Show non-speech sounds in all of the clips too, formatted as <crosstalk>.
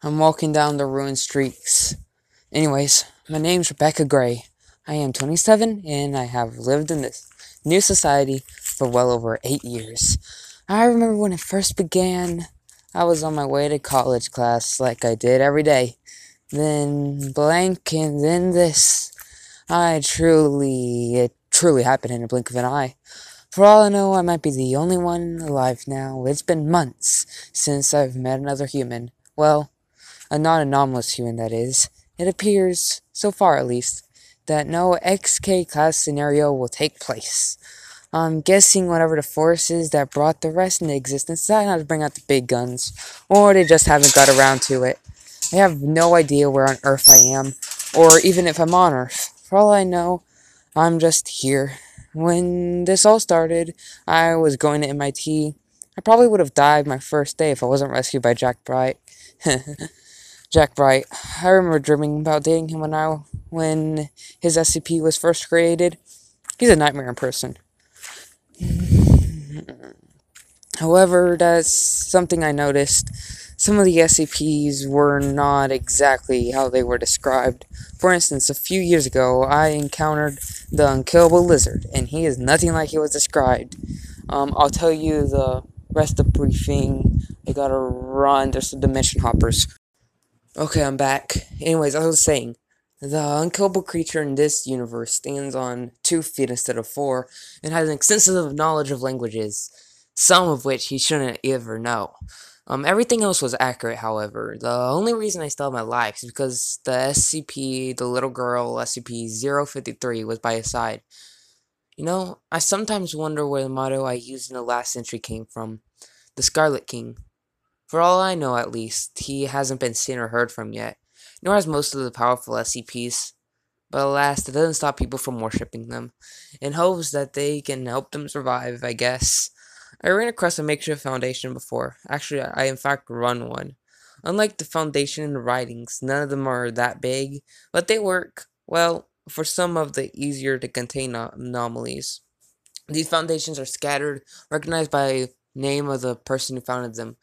I'm walking down the ruined streets. Anyways, my name's Rebecca Gray. I am 27 and I have lived in this new society for well over eight years. I remember when it first began, I was on my way to college class like I did every day. Then blank and then this. I truly, it truly happened in a blink of an eye. For all I know, I might be the only one alive now. It's been months since I've met another human. Well, a non anomalous human, that is. It appears, so far at least, that no XK class scenario will take place. I'm guessing whatever the forces that brought the rest into existence decided not to bring out the big guns, or they just haven't got around to it. I have no idea where on Earth I am, or even if I'm on Earth. For all I know, I'm just here. When this all started, I was going to MIT. I probably would have died my first day if I wasn't rescued by Jack Bright. <laughs> Jack Bright. I remember dreaming about dating him when I when his SCP was first created. He's a nightmare in person. <sighs> However, that's something I noticed. Some of the SCPs were not exactly how they were described. For instance, a few years ago, I encountered the unkillable lizard, and he is nothing like he was described. Um, I'll tell you the rest of the briefing. I gotta run. There's the dimension hoppers. Okay, I'm back. Anyways, I was saying, the unkillable creature in this universe stands on two feet instead of four, and has an extensive knowledge of languages, some of which he shouldn't ever know. Um, everything else was accurate, however. The only reason I still have my life is because the SCP, the little girl, SCP-053, was by his side. You know, I sometimes wonder where the motto I used in the last century came from. The Scarlet King. For all I know, at least, he hasn't been seen or heard from yet, nor has most of the powerful SCPs. But alas, it doesn't stop people from worshipping them, in hopes that they can help them survive, I guess. I ran across a makeshift foundation before. Actually, I in fact run one. Unlike the foundation and the writings, none of them are that big, but they work, well, for some of the easier to contain anomalies. These foundations are scattered, recognized by name of the person who founded them.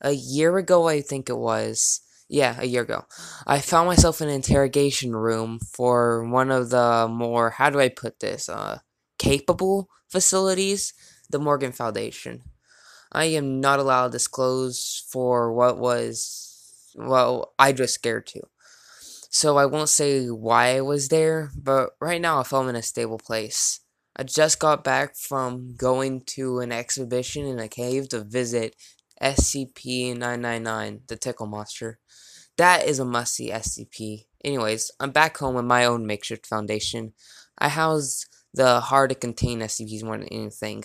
A year ago, I think it was. Yeah, a year ago. I found myself in an interrogation room for one of the more, how do I put this, uh, capable facilities the Morgan Foundation. I am not allowed to disclose for what was, well, I just scared to. So I won't say why I was there, but right now I feel I'm in a stable place. I just got back from going to an exhibition in a cave to visit SCP-999, the Tickle Monster. That is a must-see SCP. Anyways, I'm back home with my own makeshift foundation. I house the hard-to-contain SCPs more than anything.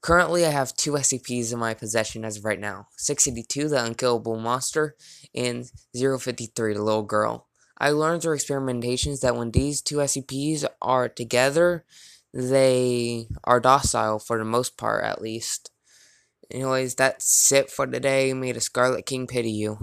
Currently, I have two SCPs in my possession as of right now 682, the unkillable monster, and 053, the little girl. I learned through experimentations that when these two SCPs are together, they are docile for the most part, at least. Anyways, that's it for today. May the Scarlet King pity you.